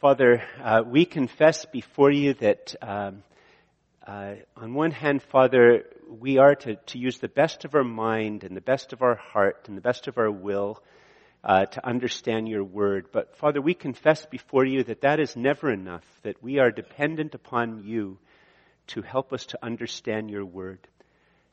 Father, uh, we confess before you that, um, uh, on one hand, Father, we are to, to use the best of our mind and the best of our heart and the best of our will uh, to understand your word. But Father, we confess before you that that is never enough, that we are dependent upon you to help us to understand your word.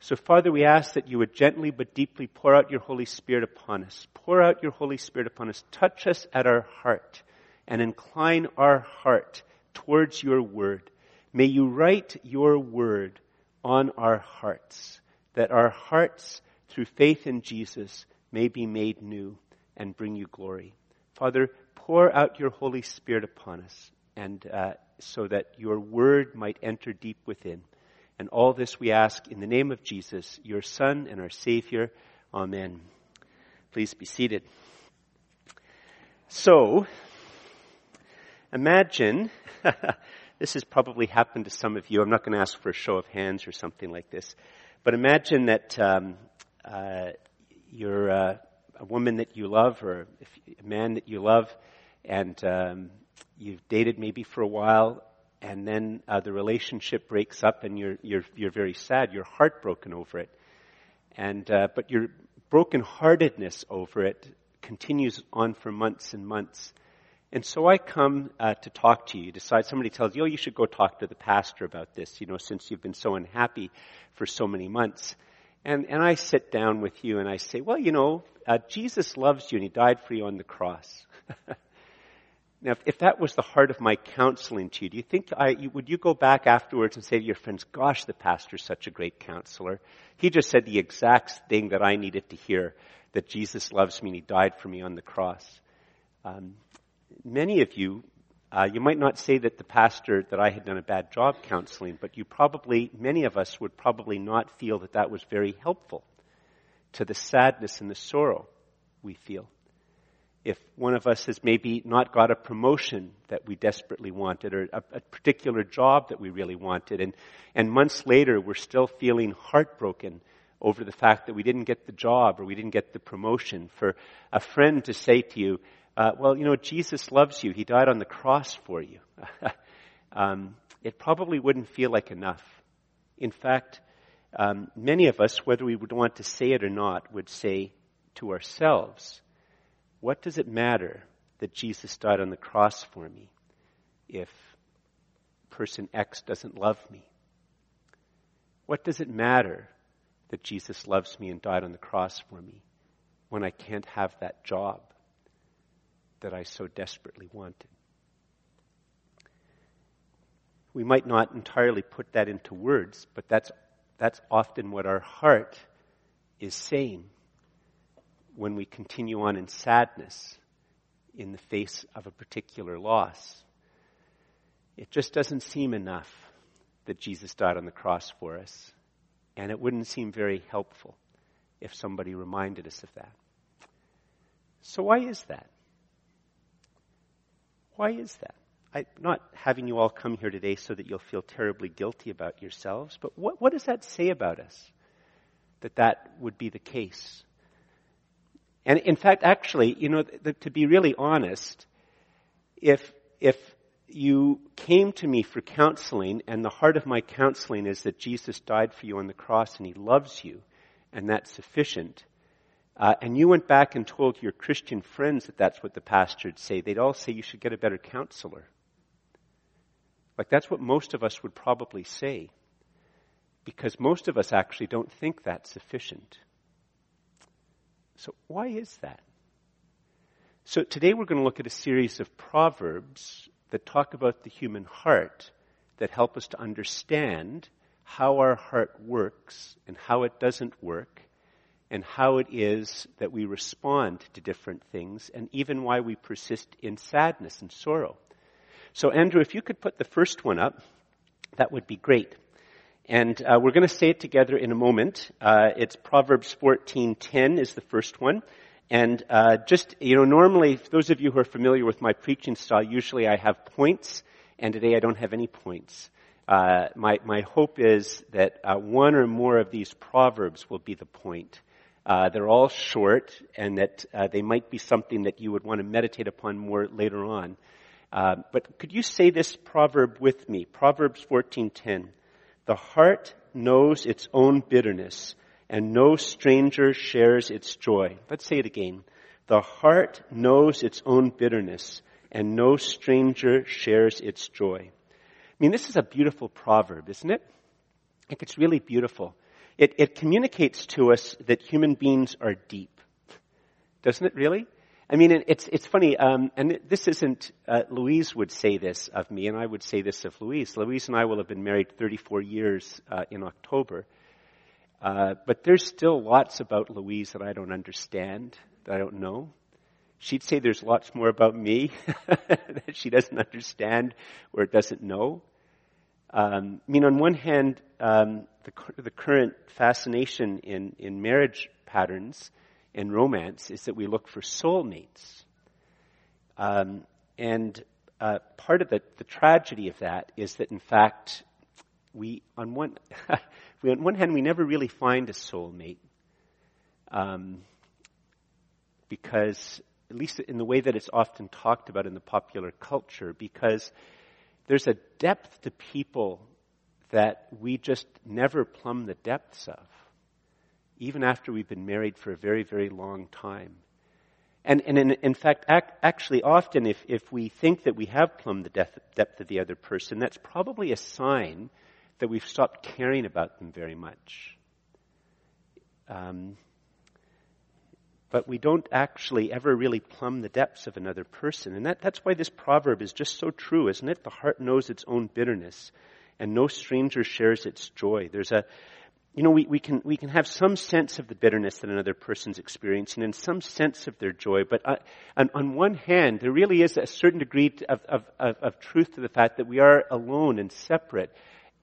So Father, we ask that you would gently but deeply pour out your Holy Spirit upon us. Pour out your Holy Spirit upon us. Touch us at our heart and incline our heart towards your word. May you write your word on our hearts, that our hearts, through faith in Jesus, may be made new and bring you glory. Father, pour out your Holy Spirit upon us, and uh, so that your word might enter deep within. And all this we ask in the name of Jesus, your Son and our Savior. Amen. Please be seated. So, imagine, this has probably happened to some of you. I'm not going to ask for a show of hands or something like this. But imagine that um, uh, you're uh, a woman that you love or a man that you love, and um, you've dated maybe for a while, and then uh, the relationship breaks up, and you're you're you're very sad. You're heartbroken over it, and uh, but your brokenheartedness over it continues on for months and months. And so I come uh, to talk to you. Decide somebody tells you, oh, you should go talk to the pastor about this. You know, since you've been so unhappy for so many months. And, and I sit down with you and I say, well, you know, uh, Jesus loves you and he died for you on the cross. now, if, if, that was the heart of my counseling to you, do you think I, would you go back afterwards and say to your friends, gosh, the pastor's such a great counselor. He just said the exact thing that I needed to hear, that Jesus loves me and he died for me on the cross. Um, many of you uh, you might not say that the pastor that I had done a bad job counseling, but you probably, many of us would probably not feel that that was very helpful to the sadness and the sorrow we feel. If one of us has maybe not got a promotion that we desperately wanted or a, a particular job that we really wanted, and, and months later we're still feeling heartbroken over the fact that we didn't get the job or we didn't get the promotion, for a friend to say to you, uh, well, you know, Jesus loves you. He died on the cross for you. um, it probably wouldn't feel like enough. In fact, um, many of us, whether we would want to say it or not, would say to ourselves, what does it matter that Jesus died on the cross for me if person X doesn't love me? What does it matter that Jesus loves me and died on the cross for me when I can't have that job? That I so desperately wanted. We might not entirely put that into words, but that's, that's often what our heart is saying when we continue on in sadness in the face of a particular loss. It just doesn't seem enough that Jesus died on the cross for us, and it wouldn't seem very helpful if somebody reminded us of that. So, why is that? Why is that? I'm not having you all come here today so that you'll feel terribly guilty about yourselves, but what, what does that say about us? That that would be the case. And in fact, actually, you know, to be really honest, if, if you came to me for counseling and the heart of my counseling is that Jesus died for you on the cross and he loves you and that's sufficient, uh, and you went back and told your Christian friends that that's what the pastor would say, they'd all say you should get a better counselor. Like that's what most of us would probably say. Because most of us actually don't think that's sufficient. So why is that? So today we're going to look at a series of proverbs that talk about the human heart that help us to understand how our heart works and how it doesn't work and how it is that we respond to different things and even why we persist in sadness and sorrow. So Andrew, if you could put the first one up, that would be great. And uh, we're going to say it together in a moment. Uh, it's Proverbs 14:10 is the first one. And uh, just, you know, normally, those of you who are familiar with my preaching style, usually I have points, and today I don't have any points. Uh, my, my hope is that uh, one or more of these proverbs will be the point. Uh, they're all short, and that uh, they might be something that you would want to meditate upon more later on. Uh, but could you say this proverb with me? Proverbs 14:10. The heart knows its own bitterness, and no stranger shares its joy. Let's say it again. The heart knows its own bitterness, and no stranger shares its joy. I mean, this is a beautiful proverb, isn't it? Think it's really beautiful. It, it communicates to us that human beings are deep. Doesn't it really? I mean, it's, it's funny, um, and this isn't, uh, Louise would say this of me, and I would say this of Louise. Louise and I will have been married 34 years uh, in October. Uh, but there's still lots about Louise that I don't understand, that I don't know. She'd say there's lots more about me that she doesn't understand or doesn't know. Um, I mean, on one hand, um, the, the current fascination in, in marriage patterns and romance is that we look for soulmates. Um, and uh, part of the, the tragedy of that is that, in fact, we on one we, on one hand we never really find a soulmate um, because at least in the way that it's often talked about in the popular culture because there's a depth to people that we just never plumb the depths of, even after we've been married for a very, very long time. And, and in, in fact, ac- actually, often if, if we think that we have plumbed the depth, depth of the other person, that's probably a sign that we've stopped caring about them very much. Um, but we don't actually ever really plumb the depths of another person. And that, that's why this proverb is just so true, isn't it? The heart knows its own bitterness, and no stranger shares its joy. There's a, you know, we, we can, we can have some sense of the bitterness that another person's experiencing and some sense of their joy, but uh, on, on one hand, there really is a certain degree of, of, of, of truth to the fact that we are alone and separate.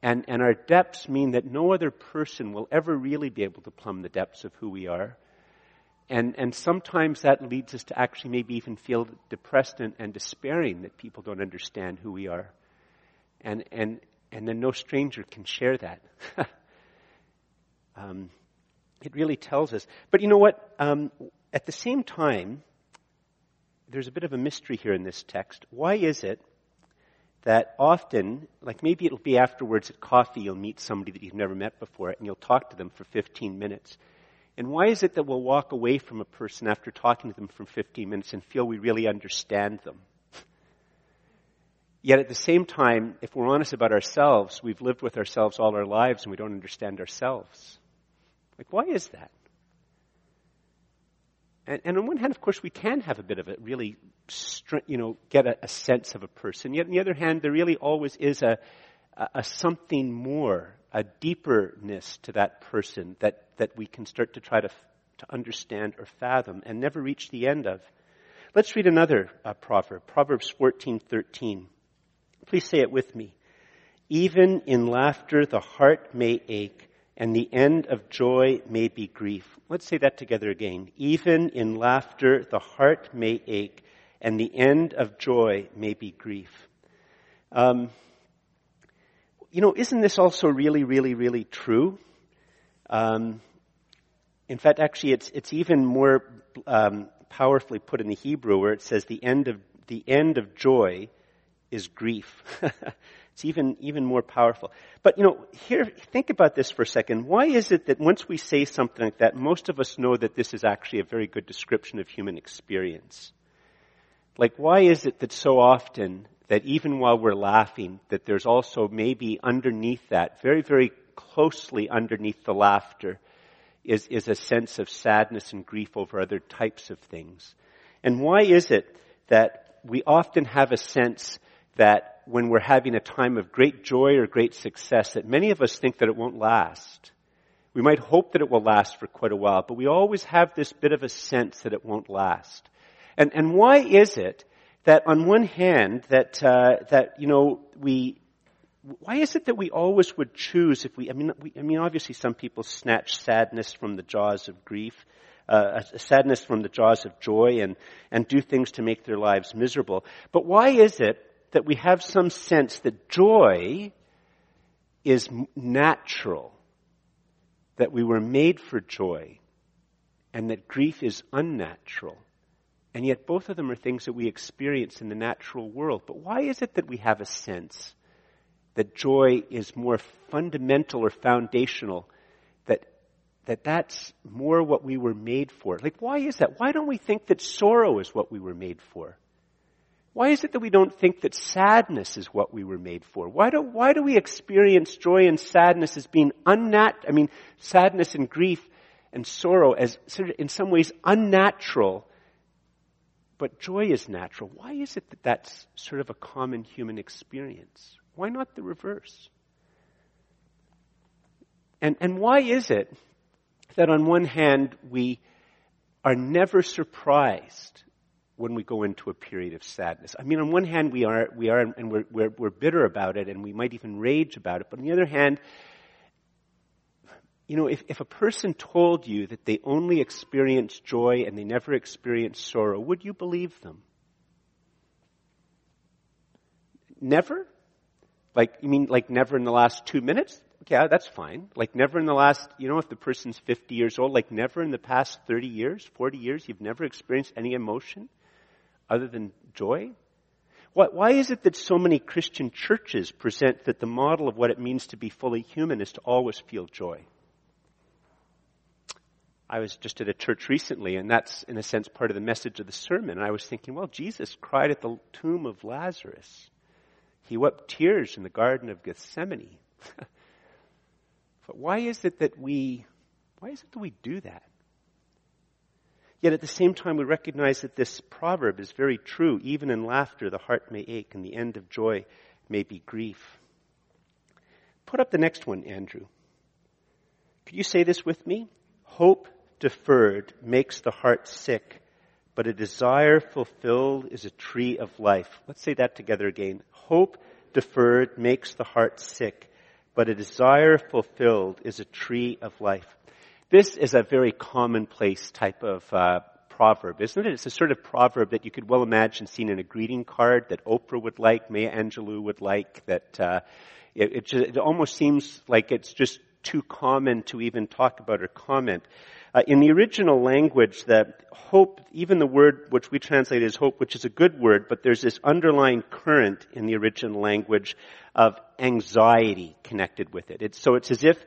And, and our depths mean that no other person will ever really be able to plumb the depths of who we are. And, and sometimes that leads us to actually maybe even feel depressed and, and despairing that people don't understand who we are. And, and, and then no stranger can share that. um, it really tells us. But you know what? Um, at the same time, there's a bit of a mystery here in this text. Why is it that often, like maybe it'll be afterwards at coffee, you'll meet somebody that you've never met before and you'll talk to them for 15 minutes. And why is it that we'll walk away from a person after talking to them for 15 minutes and feel we really understand them? Yet at the same time, if we're honest about ourselves, we've lived with ourselves all our lives and we don't understand ourselves. Like, why is that? And, and on one hand, of course, we can have a bit of a really, you know, get a, a sense of a person. Yet on the other hand, there really always is a, a, a something more a deeperness to that person that, that we can start to try to, to understand or fathom and never reach the end of. Let's read another uh, proverb, Proverbs 14:13. Please say it with me. Even in laughter the heart may ache and the end of joy may be grief. Let's say that together again. Even in laughter the heart may ache and the end of joy may be grief. Um, you know, isn't this also really, really, really true? Um, in fact, actually, it's it's even more um, powerfully put in the Hebrew, where it says the end of the end of joy is grief. it's even even more powerful. But you know, here, think about this for a second. Why is it that once we say something like that, most of us know that this is actually a very good description of human experience? Like, why is it that so often that even while we're laughing, that there's also maybe underneath that, very, very closely underneath the laughter, is, is a sense of sadness and grief over other types of things. And why is it that we often have a sense that when we're having a time of great joy or great success, that many of us think that it won't last? We might hope that it will last for quite a while, but we always have this bit of a sense that it won't last. And, and why is it that on one hand, that, uh, that, you know, we, why is it that we always would choose if we, I mean, we, I mean, obviously some people snatch sadness from the jaws of grief, uh, sadness from the jaws of joy and, and do things to make their lives miserable. But why is it that we have some sense that joy is natural, that we were made for joy, and that grief is unnatural? And yet both of them are things that we experience in the natural world. But why is it that we have a sense that joy is more fundamental or foundational? That, that that's more what we were made for? Like, why is that? Why don't we think that sorrow is what we were made for? Why is it that we don't think that sadness is what we were made for? Why do, why do we experience joy and sadness as being unnat, I mean, sadness and grief and sorrow as sort of in some ways unnatural but joy is natural. Why is it that that's sort of a common human experience? Why not the reverse? And, and why is it that on one hand we are never surprised when we go into a period of sadness? I mean, on one hand we are, we are, and we're, we're, we're bitter about it and we might even rage about it, but on the other hand, you know, if, if a person told you that they only experience joy and they never experience sorrow, would you believe them? Never? Like, you mean like never in the last two minutes? Yeah, that's fine. Like never in the last, you know, if the person's 50 years old, like never in the past 30 years, 40 years, you've never experienced any emotion other than joy? Why, is it that so many Christian churches present that the model of what it means to be fully human is to always feel joy? I was just at a church recently, and that's, in a sense, part of the message of the sermon. And I was thinking, well, Jesus cried at the tomb of Lazarus. He wept tears in the Garden of Gethsemane. but why is it that we, why is it that we do that? Yet at the same time, we recognize that this proverb is very true. Even in laughter, the heart may ache, and the end of joy may be grief. Put up the next one, Andrew. Could you say this with me? Hope deferred makes the heart sick, but a desire fulfilled is a tree of life. Let's say that together again. Hope deferred makes the heart sick, but a desire fulfilled is a tree of life. This is a very commonplace type of uh, proverb, isn't it? It's a sort of proverb that you could well imagine seeing in a greeting card that Oprah would like, Maya Angelou would like, that uh, it, it, just, it almost seems like it's just too common to even talk about or comment. Uh, in the original language, that hope, even the word which we translate as hope, which is a good word, but there's this underlying current in the original language of anxiety connected with it. It's, so it's as if,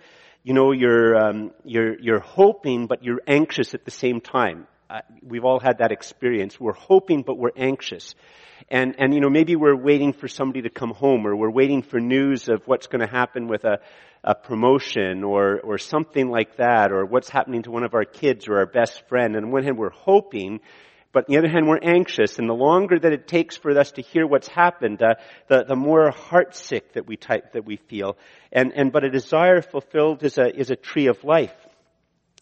you know, you're, um, you're, you're hoping, but you're anxious at the same time. Uh, we've all had that experience. We're hoping, but we're anxious. And, and, you know, maybe we're waiting for somebody to come home or we're waiting for news of what's going to happen with a, a promotion or, or something like that or what's happening to one of our kids or our best friend. And on one hand, we're hoping, but on the other hand, we're anxious. And the longer that it takes for us to hear what's happened, uh, the, the more heartsick that we type, that we feel. And, and, but a desire fulfilled is a, is a tree of life.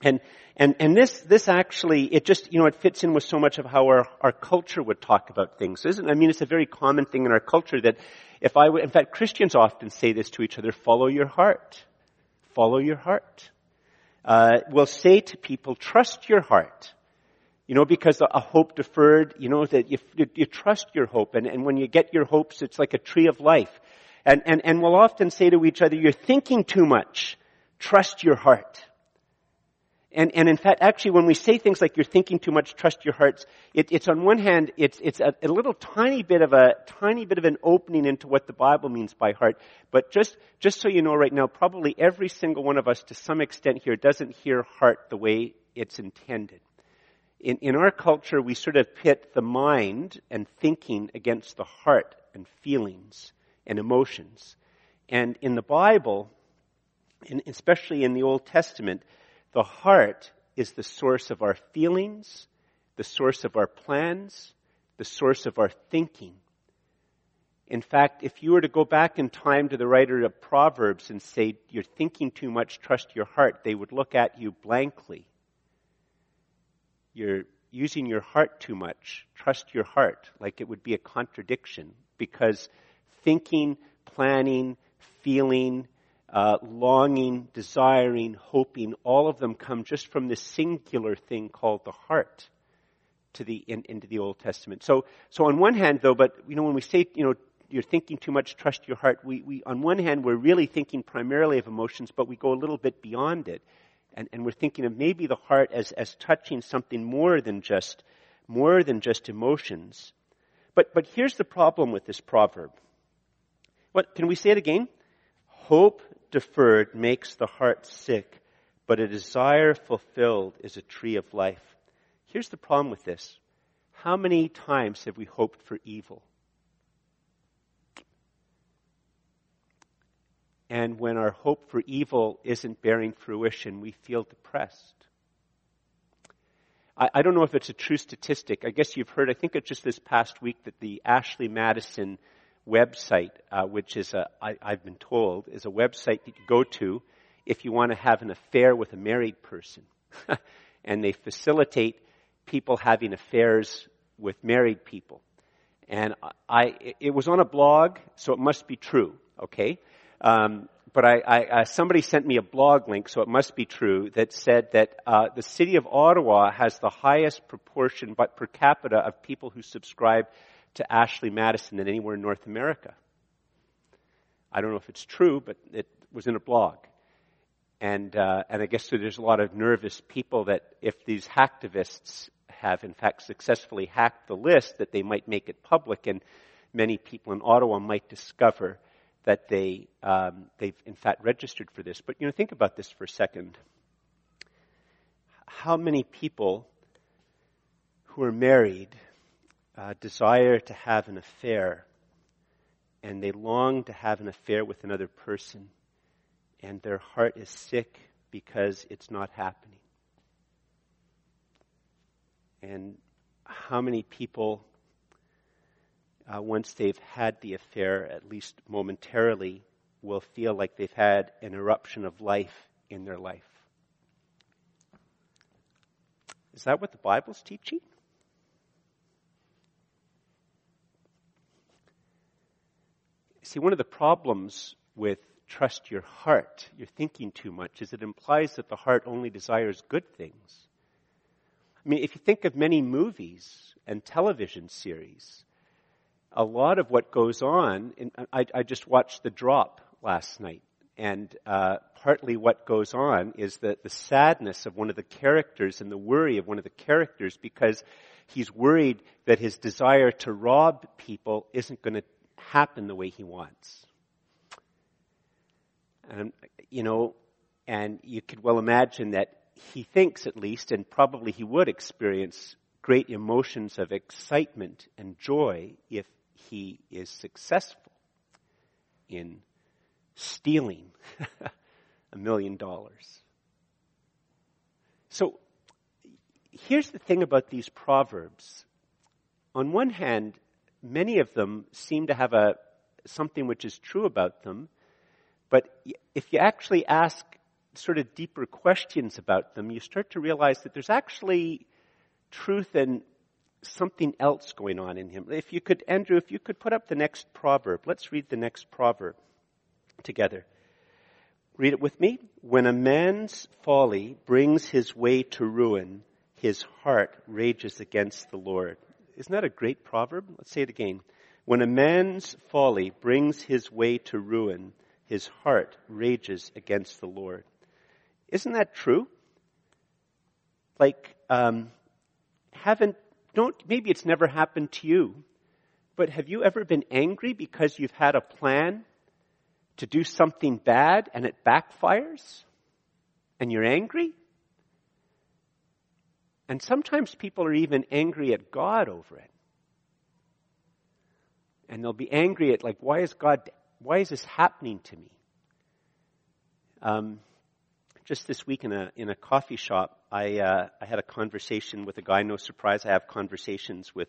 And, and, and this, this actually, it just, you know, it fits in with so much of how our, our culture would talk about things, isn't it? I mean, it's a very common thing in our culture that if I, in fact, Christians often say this to each other, follow your heart. Follow your heart. Uh, we'll say to people, trust your heart. You know, because a hope deferred, you know, that you, you trust your hope, and, and when you get your hopes, it's like a tree of life. And, and, and we'll often say to each other, you're thinking too much. Trust your heart. And, and in fact, actually, when we say things like you're thinking too much, trust your hearts, it, it's on one hand, it's, it's a, a, little tiny bit of a, tiny bit of an opening into what the Bible means by heart. But just, just so you know right now, probably every single one of us to some extent here doesn't hear heart the way it's intended. In, in our culture, we sort of pit the mind and thinking against the heart and feelings and emotions. And in the Bible, especially in the Old Testament, the heart is the source of our feelings, the source of our plans, the source of our thinking. In fact, if you were to go back in time to the writer of Proverbs and say, You're thinking too much, trust your heart, they would look at you blankly. You're using your heart too much, trust your heart, like it would be a contradiction because thinking, planning, feeling, uh, longing, desiring, hoping, all of them come just from this singular thing called the heart to the in, into the Old Testament. So, so on one hand, though, but you know, when we say you know you're thinking too much, trust your heart. We, we on one hand we're really thinking primarily of emotions, but we go a little bit beyond it, and, and we're thinking of maybe the heart as as touching something more than just more than just emotions. But, but here's the problem with this proverb. What, can we say it again? Hope deferred makes the heart sick, but a desire fulfilled is a tree of life. Here's the problem with this. How many times have we hoped for evil? And when our hope for evil isn't bearing fruition, we feel depressed. I, I, don't know if it's a true statistic. I guess you've heard, I think it's just this past week that the Ashley Madison website, uh, which is a, I, I've been told, is a website that you go to if you want to have an affair with a married person. and they facilitate people having affairs with married people. And I, it was on a blog, so it must be true, okay? Um, but I, I, uh, somebody sent me a blog link, so it must be true, that said that uh, the city of Ottawa has the highest proportion, but per capita, of people who subscribe to Ashley Madison than anywhere in North America. I don't know if it's true, but it was in a blog. And, uh, and I guess so there's a lot of nervous people that if these hacktivists have in fact successfully hacked the list, that they might make it public and many people in Ottawa might discover that they, um, they've in fact registered for this. But, you know, think about this for a second. How many people who are married uh, desire to have an affair and they long to have an affair with another person and their heart is sick because it's not happening? And how many people uh, once they've had the affair, at least momentarily, will feel like they've had an eruption of life in their life. Is that what the Bible's teaching? See, one of the problems with trust your heart, you're thinking too much, is it implies that the heart only desires good things. I mean, if you think of many movies and television series, a lot of what goes on, I, I, just watched The Drop last night, and uh, partly what goes on is the, the sadness of one of the characters and the worry of one of the characters because he's worried that his desire to rob people isn't going to happen the way he wants. And, you know, and you could well imagine that he thinks at least, and probably he would experience great emotions of excitement and joy if he is successful in stealing a million dollars. So here's the thing about these proverbs. On one hand, many of them seem to have a something which is true about them, but if you actually ask sort of deeper questions about them, you start to realize that there's actually truth and something else going on in him. If you could, Andrew, if you could put up the next proverb. Let's read the next proverb together. Read it with me. When a man's folly brings his way to ruin, his heart rages against the Lord. Isn't that a great proverb? Let's say it again. When a man's folly brings his way to ruin, his heart rages against the Lord. Isn't that true? Like, um, haven't don't, maybe it's never happened to you, but have you ever been angry because you've had a plan to do something bad and it backfires? And you're angry? And sometimes people are even angry at God over it. And they'll be angry at like, why is God, why is this happening to me? Um, just this week in a in a coffee shop, I uh, I had a conversation with a guy. No surprise, I have conversations with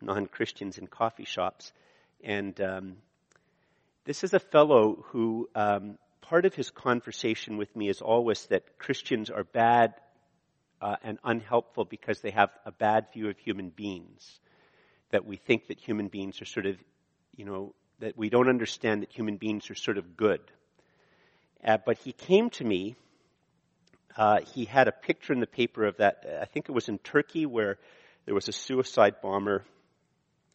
non Christians in coffee shops, and um, this is a fellow who um, part of his conversation with me is always that Christians are bad uh, and unhelpful because they have a bad view of human beings. That we think that human beings are sort of, you know, that we don't understand that human beings are sort of good. Uh, but he came to me uh, he had a picture in the paper of that. I think it was in Turkey where there was a suicide bomber,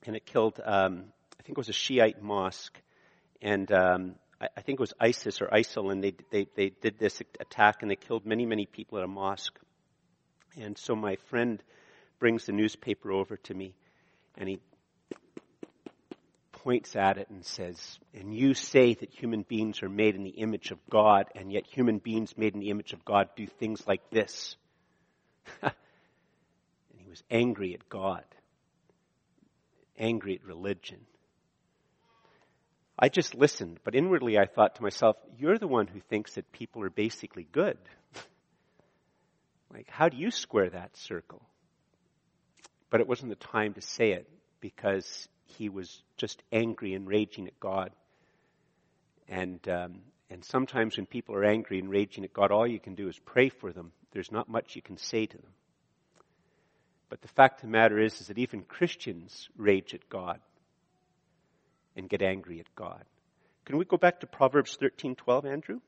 and it killed. Um, I think it was a Shiite mosque, and um, I, I, think it was ISIS or ISIL, and they, they they did this attack and they killed many many people at a mosque. And so my friend brings the newspaper over to me and he points at it and says, And you say that human beings are made in the image of God, and yet human beings made in the image of God do things like this. and he was angry at God, angry at religion. I just listened, but inwardly I thought to myself, You're the one who thinks that people are basically good. like, how do you square that circle? But it wasn't the time to say it because he was just angry and raging at God. And, um, and sometimes when people are angry and raging at God, all you can do is pray for them. There's not much you can say to them. But the fact of the matter is, is that even Christians rage at God and get angry at God. Can we go back to Proverbs 13:12, Andrew?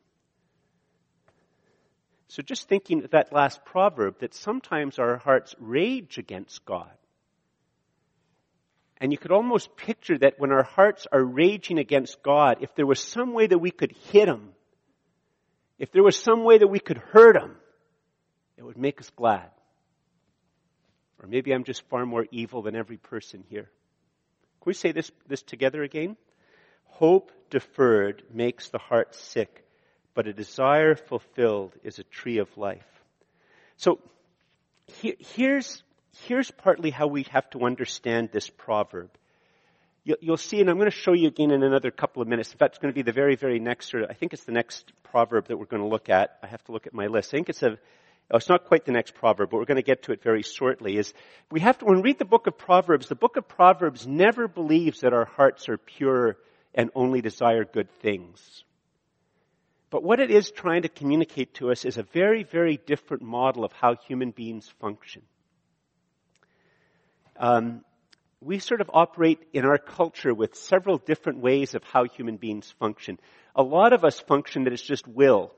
So just thinking of that last proverb, that sometimes our hearts rage against God. And you could almost picture that when our hearts are raging against God, if there was some way that we could hit Him, if there was some way that we could hurt Him, it would make us glad. Or maybe I'm just far more evil than every person here. Can we say this, this together again? Hope deferred makes the heart sick, but a desire fulfilled is a tree of life. So here's here's partly how we have to understand this proverb. You'll see, and I'm going to show you again in another couple of minutes. In fact, it's going to be the very, very next, or I think it's the next proverb that we're going to look at. I have to look at my list. I think it's a, oh, it's not quite the next proverb, but we're going to get to it very shortly. Is we have to, when we read the book of Proverbs, the book of Proverbs never believes that our hearts are pure and only desire good things. But what it is trying to communicate to us is a very, very different model of how human beings function um, we sort of operate in our culture with several different ways of how human beings function. A lot of us function that it's just will,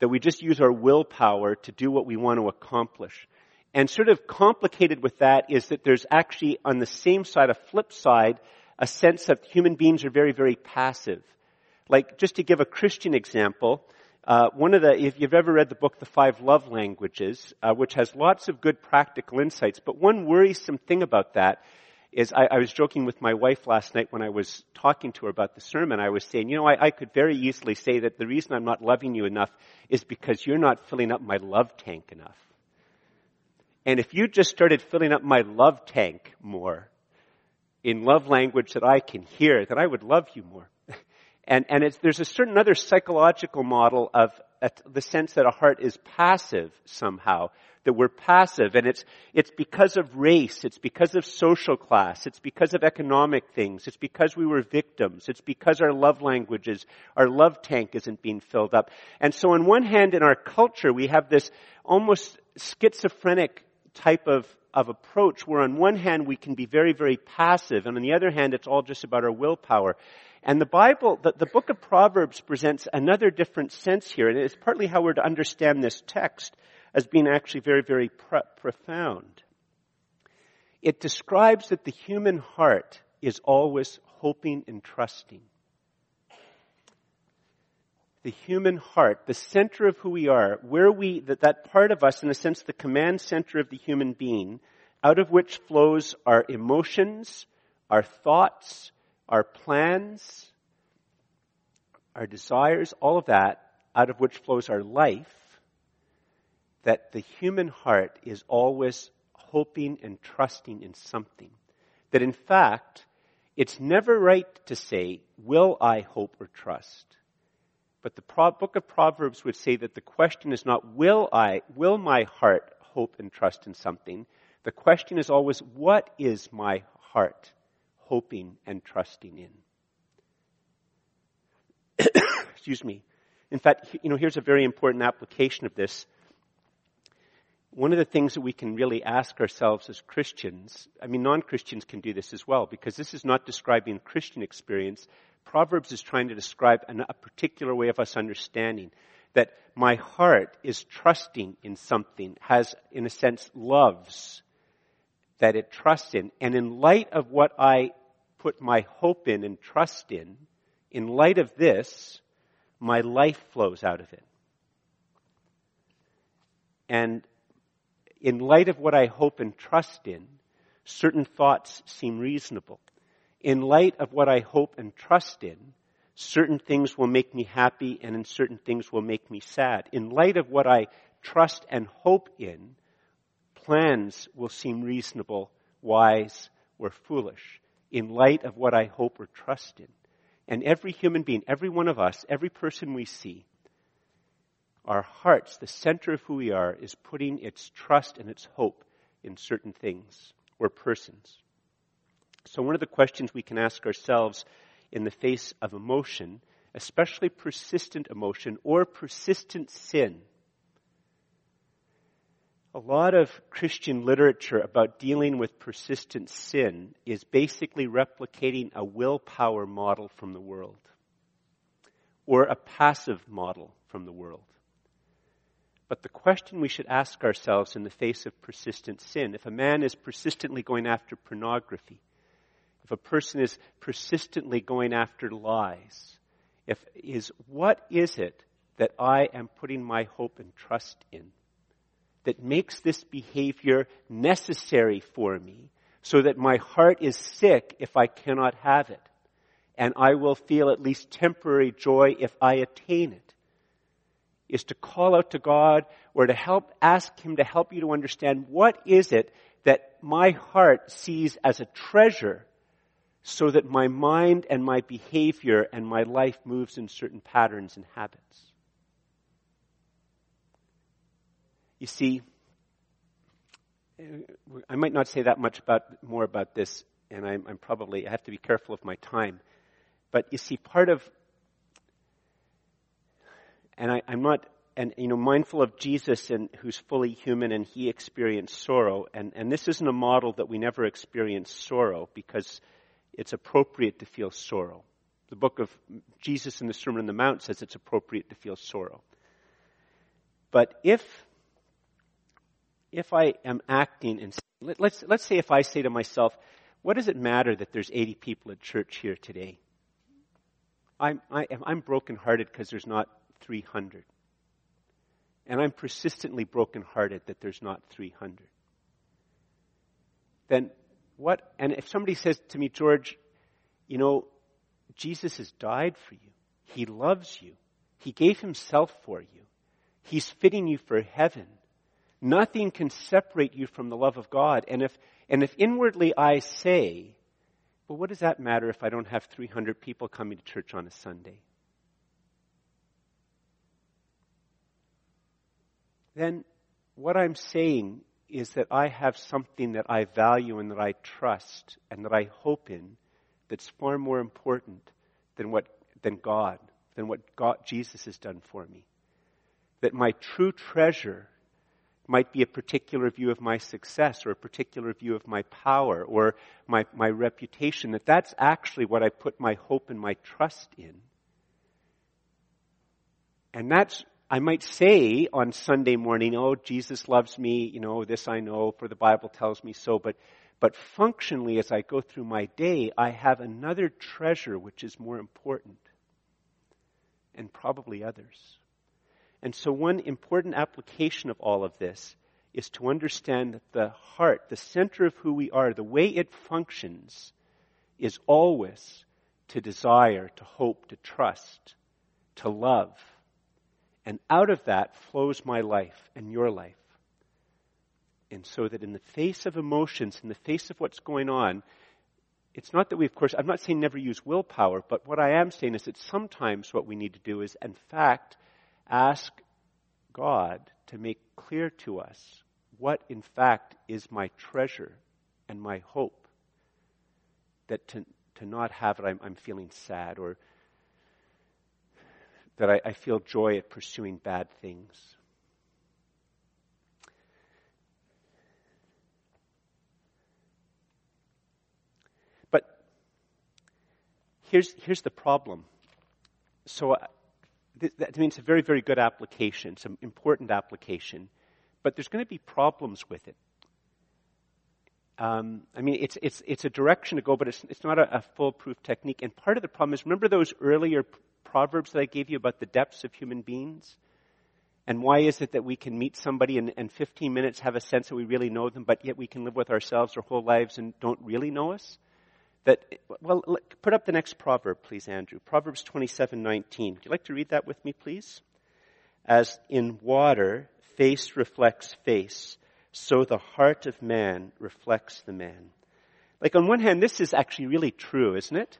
that we just use our willpower to do what we want to accomplish. And sort of complicated with that is that there's actually on the same side, a flip side, a sense that human beings are very, very passive. Like, just to give a Christian example, uh, one of the, if you've ever read the book, The Five Love Languages, uh, which has lots of good practical insights, but one worrisome thing about that is I, I, was joking with my wife last night when I was talking to her about the sermon. I was saying, you know, I, I could very easily say that the reason I'm not loving you enough is because you're not filling up my love tank enough. And if you just started filling up my love tank more in love language that I can hear, then I would love you more. And, and there's a certain other psychological model of the sense that a heart is passive somehow, that we're passive, and it's, it's because of race, it's because of social class, it's because of economic things, it's because we were victims, it's because our love languages, our love tank isn't being filled up. And so on one hand, in our culture, we have this almost schizophrenic type of, of approach where on one hand we can be very, very passive, and on the other hand, it's all just about our willpower. And the Bible, the, the book of Proverbs presents another different sense here, and it's partly how we're to understand this text as being actually very, very profound. It describes that the human heart is always hoping and trusting. The human heart, the center of who we are, where we, that, that part of us, in a sense, the command center of the human being, out of which flows our emotions, our thoughts, our plans, our desires, all of that, out of which flows our life, that the human heart is always hoping and trusting in something. That in fact, it's never right to say, will I hope or trust? But the Pro- book of Proverbs would say that the question is not, will I, will my heart hope and trust in something? The question is always, what is my heart hoping and trusting in. Excuse me. In fact, you know, here's a very important application of this. One of the things that we can really ask ourselves as Christians, I mean, non-Christians can do this as well, because this is not describing Christian experience. Proverbs is trying to describe a particular way of us understanding that my heart is trusting in something, has, in a sense, loves that it trusts in. And in light of what I put my hope in and trust in, in light of this, my life flows out of it. And, in light of what I hope and trust in, certain thoughts seem reasonable. In light of what I hope and trust in, certain things will make me happy and in certain things will make me sad. In light of what I trust and hope in, plans will seem reasonable, wise, or foolish. In light of what I hope or trust in. And every human being, every one of us, every person we see, our hearts, the center of who we are, is putting its trust and its hope in certain things or persons. So, one of the questions we can ask ourselves in the face of emotion, especially persistent emotion or persistent sin, a lot of Christian literature about dealing with persistent sin is basically replicating a willpower model from the world or a passive model from the world. But the question we should ask ourselves in the face of persistent sin, if a man is persistently going after pornography, if a person is persistently going after lies, if is what is it that I am putting my hope and trust in that makes this behavior necessary for me so that my heart is sick if I cannot have it and I will feel at least temporary joy if I attain it is to call out to God or to help, ask Him to help you to understand what is it that my heart sees as a treasure so that my mind and my behavior and my life moves in certain patterns and habits. You see, I might not say that much about, more about this, and I'm, I'm probably, I have to be careful of my time. But you see, part of and I, am not, and you know, mindful of Jesus and who's fully human and he experienced sorrow. And, and this isn't a model that we never experience sorrow because it's appropriate to feel sorrow. The book of Jesus in the Sermon on the Mount says it's appropriate to feel sorrow. But if, if I am acting and let's, let's say if I say to myself, what does it matter that there's 80 people at church here today? I'm, I, am i am brokenhearted because there's not 300. And I'm persistently brokenhearted that there's not 300. Then what, and if somebody says to me, George, you know, Jesus has died for you. He loves you. He gave himself for you. He's fitting you for heaven. Nothing can separate you from the love of God. And if, and if inwardly I say, well, what does that matter if I don't have 300 people coming to church on a Sunday? then what I'm saying is that I have something that I value and that I trust and that I hope in that's far more important than what than God, than what God Jesus has done for me. That my true treasure might be a particular view of my success or a particular view of my power or my, my reputation, that that's actually what I put my hope and my trust in. And that's I might say on Sunday morning, oh, Jesus loves me, you know, this I know, for the Bible tells me so, but, but functionally as I go through my day, I have another treasure which is more important. And probably others. And so one important application of all of this is to understand that the heart, the center of who we are, the way it functions, is always to desire, to hope, to trust, to love and out of that flows my life and your life. And so that in the face of emotions, in the face of what's going on, it's not that we, of course, I'm not saying never use willpower, but what I am saying is that sometimes what we need to do is, in fact, ask God to make clear to us what, in fact, is my treasure and my hope. That to, to not have it, I'm, I'm feeling sad, or that I, I feel joy at pursuing bad things. But here's, here's the problem. So uh, that means a very, very good application, some important application, but there's going to be problems with it. Um, I mean, it's, it's, it's a direction to go, but it's, it's not a, a foolproof technique. And part of the problem is, remember those earlier proverbs that I gave you about the depths of human beings? And why is it that we can meet somebody and in 15 minutes have a sense that we really know them, but yet we can live with ourselves our whole lives and don't really know us? That, well, put up the next proverb, please, Andrew. Proverbs 27:19. Would you like to read that with me, please? As in water, face reflects face, so the heart of man reflects the man. Like on one hand, this is actually really true, isn't it?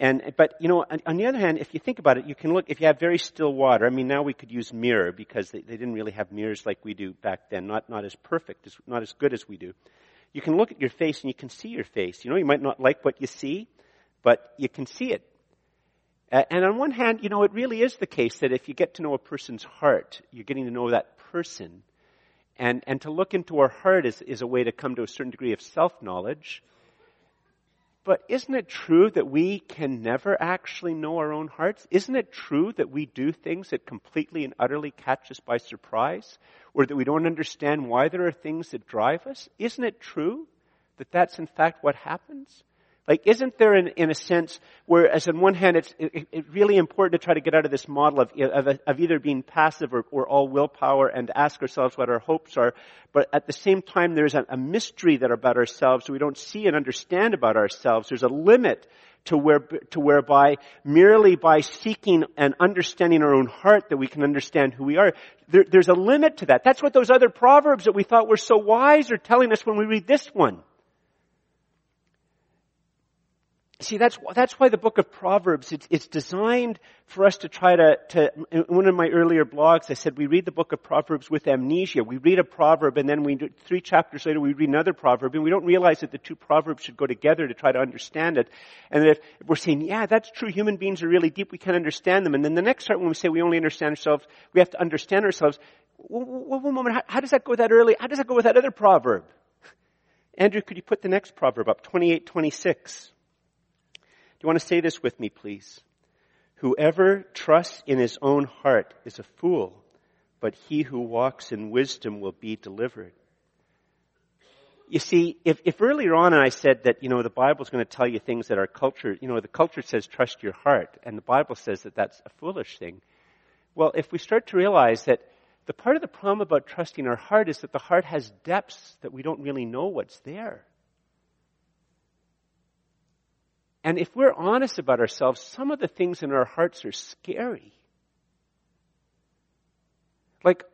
And, but, you know, on, on, the other hand, if you think about it, you can look, if you have very still water, I mean, now we could use mirror because they, they didn't really have mirrors like we do back then, not, not as perfect, as, not as good as we do. You can look at your face and you can see your face. You know, you might not like what you see, but you can see it. And on one hand, you know, it really is the case that if you get to know a person's heart, you're getting to know that person. And, and to look into our heart is, is a way to come to a certain degree of self-knowledge. But isn't it true that we can never actually know our own hearts? Isn't it true that we do things that completely and utterly catch us by surprise? Or that we don't understand why there are things that drive us? Isn't it true that that's in fact what happens? Like, isn't there in, in a sense where, as on one hand, it's it, it really important to try to get out of this model of, of, of either being passive or, or, all willpower and ask ourselves what our hopes are, but at the same time, there's a, a mystery that about ourselves we don't see and understand about ourselves. There's a limit to where, to whereby merely by seeking and understanding our own heart that we can understand who we are. There, there's a limit to that. That's what those other proverbs that we thought were so wise are telling us when we read this one. See, that's, that's why the book of Proverbs, it's, it's designed for us to try to, to, in one of my earlier blogs, I said we read the book of Proverbs with amnesia. We read a proverb and then we, do, three chapters later, we read another proverb and we don't realize that the two proverbs should go together to try to understand it. And if, if we're saying, yeah, that's true, human beings are really deep, we can't understand them. And then the next part when we say we only understand ourselves, we have to understand ourselves. One moment, how, how does that go that early, how does that go with that other proverb? Andrew, could you put the next proverb up? 28, 26. Do you want to say this with me, please? Whoever trusts in his own heart is a fool, but he who walks in wisdom will be delivered. You see, if, if earlier on I said that, you know, the Bible's going to tell you things that our culture, you know, the culture says trust your heart, and the Bible says that that's a foolish thing. Well, if we start to realize that the part of the problem about trusting our heart is that the heart has depths that we don't really know what's there. And if we're honest about ourselves, some of the things in our hearts are scary. Like,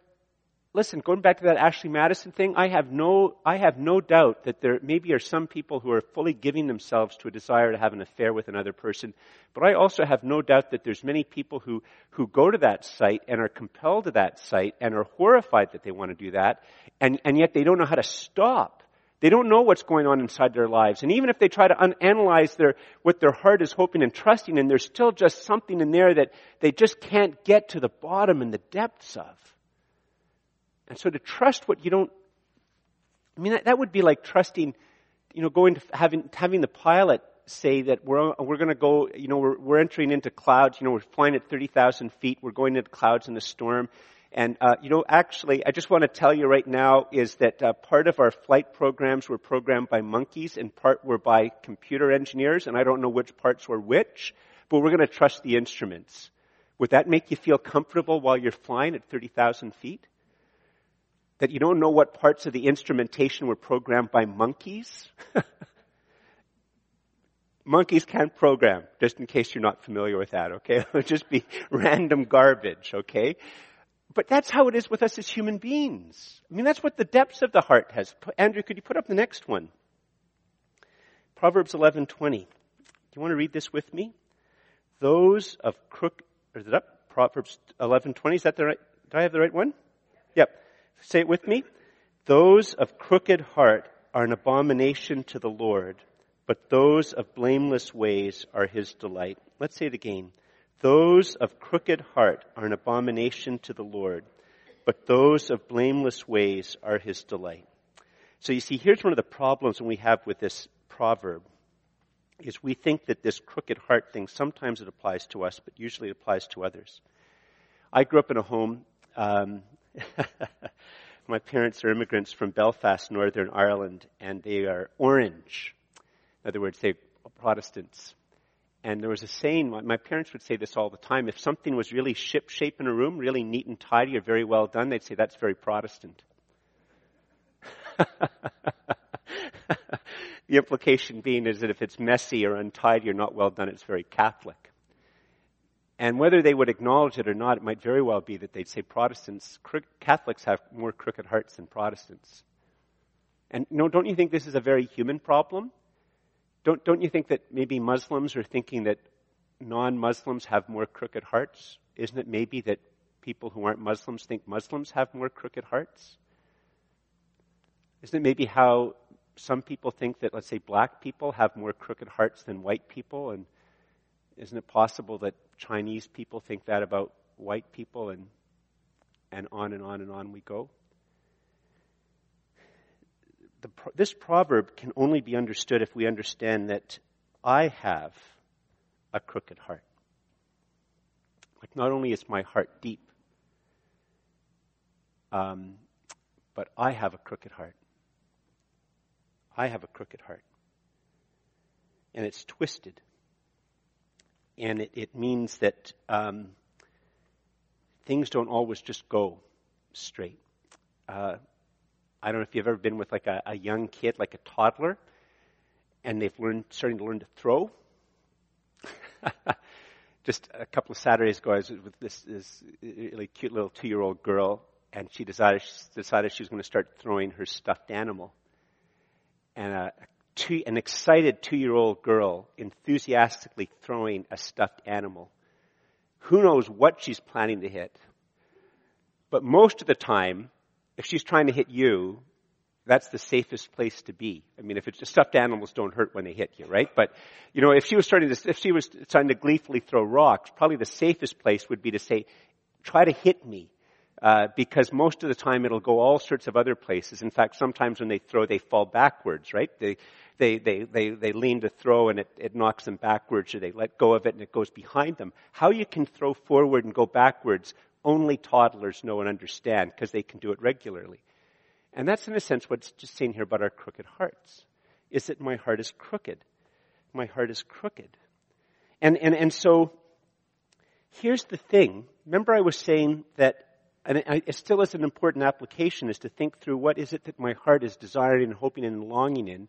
listen, going back to that Ashley Madison thing, I have no, I have no doubt that there maybe are some people who are fully giving themselves to a desire to have an affair with another person. But I also have no doubt that there's many people who, who go to that site and are compelled to that site and are horrified that they want to do that. And, and yet they don't know how to stop. They don't know what's going on inside their lives. And even if they try to un- analyze their, what their heart is hoping and trusting in, there's still just something in there that they just can't get to the bottom and the depths of. And so to trust what you don't, I mean, that, that would be like trusting, you know, going to having, having the pilot say that we're, we're going to go, you know, we're, we're entering into clouds, you know, we're flying at 30,000 feet, we're going into clouds in a storm, and, uh, you know, actually, I just want to tell you right now is that uh, part of our flight programs were programmed by monkeys and part were by computer engineers, and I don't know which parts were which, but we're going to trust the instruments. Would that make you feel comfortable while you're flying at 30,000 feet? That you don't know what parts of the instrumentation were programmed by monkeys? monkeys can't program, just in case you're not familiar with that, okay? It'll just be random garbage, okay? But that's how it is with us as human beings. I mean, that's what the depths of the heart has. Andrew, could you put up the next one? Proverbs 11:20. Do you want to read this with me? Those of crook, is it up? Proverbs 11:20. Is that the right? Do I have the right one? Yep. Say it with me. Those of crooked heart are an abomination to the Lord, but those of blameless ways are his delight. Let's say it again. Those of crooked heart are an abomination to the Lord, but those of blameless ways are his delight. So you see, here's one of the problems we have with this proverb is we think that this crooked heart thing, sometimes it applies to us, but usually it applies to others. I grew up in a home, um, my parents are immigrants from Belfast, Northern Ireland, and they are orange. In other words, they're Protestants. And there was a saying, my parents would say this all the time, if something was really ship shape in a room, really neat and tidy or very well done, they'd say that's very Protestant. the implication being is that if it's messy or untidy or not well done, it's very Catholic. And whether they would acknowledge it or not, it might very well be that they'd say Protestants, Catholics have more crooked hearts than Protestants. And no, don't you think this is a very human problem? Don't, don't you think that maybe Muslims are thinking that non-Muslims have more crooked hearts? Isn't it maybe that people who aren't Muslims think Muslims have more crooked hearts? Isn't it maybe how some people think that, let's say, black people have more crooked hearts than white people? And isn't it possible that Chinese people think that about white people and, and on and on and on we go? The, this proverb can only be understood if we understand that I have a crooked heart. Like, not only is my heart deep, um, but I have a crooked heart. I have a crooked heart. And it's twisted. And it, it means that um, things don't always just go straight. Uh, I don't know if you've ever been with like a, a young kid, like a toddler, and they've learned, starting to learn to throw. Just a couple of Saturdays ago, I was with this, this uh, really cute little two-year-old girl, and she decided, she decided she was going to start throwing her stuffed animal. And a, two, an excited two-year-old girl enthusiastically throwing a stuffed animal. Who knows what she's planning to hit? But most of the time, if she's trying to hit you, that's the safest place to be. I mean, if it's just stuffed animals don't hurt when they hit you, right? But, you know, if she was starting to, if she was trying to gleefully throw rocks, probably the safest place would be to say, try to hit me. Uh, because most of the time it'll go all sorts of other places. In fact, sometimes when they throw, they fall backwards, right? They, they, they, they, they lean to throw and it, it knocks them backwards or they let go of it and it goes behind them. How you can throw forward and go backwards only toddlers know and understand because they can do it regularly. And that's in a sense what's just saying here about our crooked hearts, is that my heart is crooked. My heart is crooked. And, and, and so, here's the thing. Remember I was saying that, and it still is an important application, is to think through what is it that my heart is desiring and hoping and longing in.